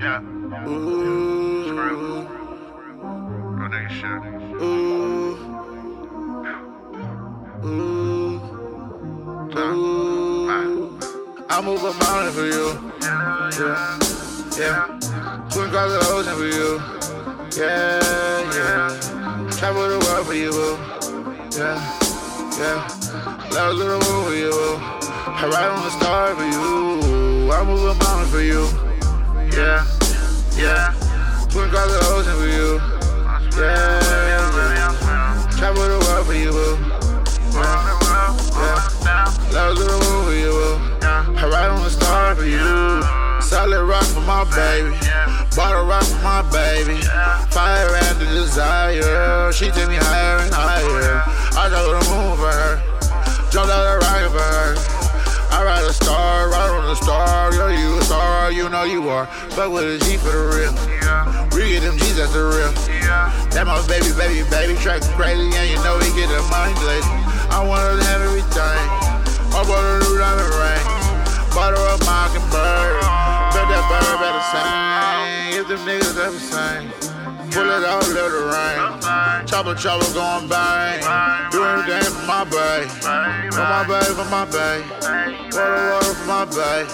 Yeah. Screw. Go nigga. I move a mountain for you. Yeah, yeah. Twin across the ocean for you. Yeah, yeah. Travel the world for you, boo. Yeah, yeah. Love the moon for you. I ride on the star for you. I move a mountain for you. Yeah, yeah. Twin across the ocean for you. Yeah, yeah. Travel the world for you, boo. Love to the moon for you. I ride on the star for you. Solid rock for my baby. Bottle rock for my baby. Fire and the desire. She take me higher and higher. I go to the moon a star, ride on the star. Yo, you a star, you know you are. Fuck with a G for the real. We get them G's, that's the real. That my baby, baby, baby, track crazy, and you know we get the money blazing. I to have everything. I bought a new diamond ring. Bought her a mockingbird. Bet that bird better sing. If them niggas ever sing. Pull it out, let it rain. Chopper, chopper going bang. Do anything for my bae. For my bae, for my bae. Water, water for my bae.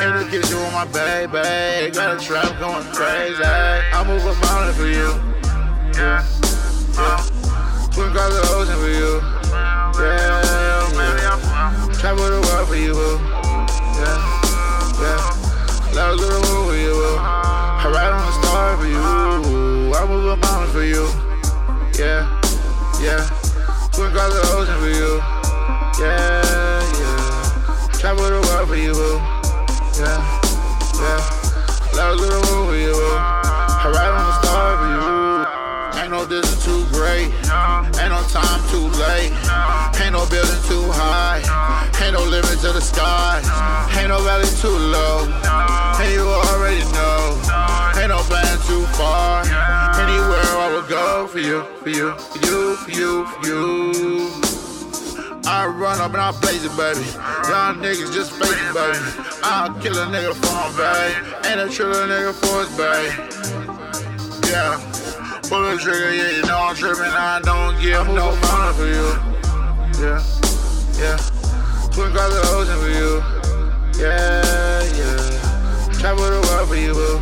In the kitchen with my baby. Got a trap going crazy. I move a mountain for you. Yeah, yeah. Twin across the ocean for you. Yeah, yeah. Travel the world for you, boo. Yeah, yeah. Love the moon a mountain for you. Yeah, yeah. Twin across the ocean for you. Yeah, yeah. Travel the world for you, boo. Yeah, yeah. Love to the moon for you, boo. I ride on the star for you. Ain't no distance too great. Ain't no time too late. Ain't no building too high. Ain't no limit to the sky. Ain't no valley too low. And you already know. Ain't no plan too far. For you, for you, for you, for you, for you. I run up and I blaze it, baby. Y'all niggas just fake it, baby. I'll kill a nigga for him, babe. Ain't a trill a nigga for his babe. Yeah. Pull the trigger, yeah, you know I'm tripping. I don't give no money for you. Yeah, yeah. Twin the ocean for you. Yeah, yeah. Travel the world for you, boo.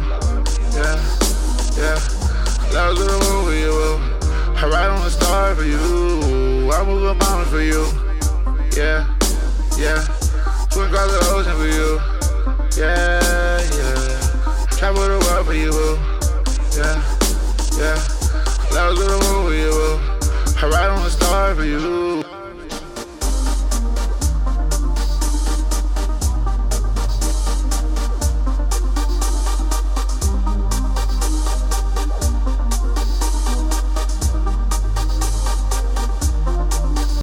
Yeah, yeah. Moon for you. I ride on the star for you. I move a mountain for you. Yeah, yeah. Twin across the ocean for you. Yeah, yeah. Travel the world for you. Yeah, yeah. Love to the for you. I ride on the star for you.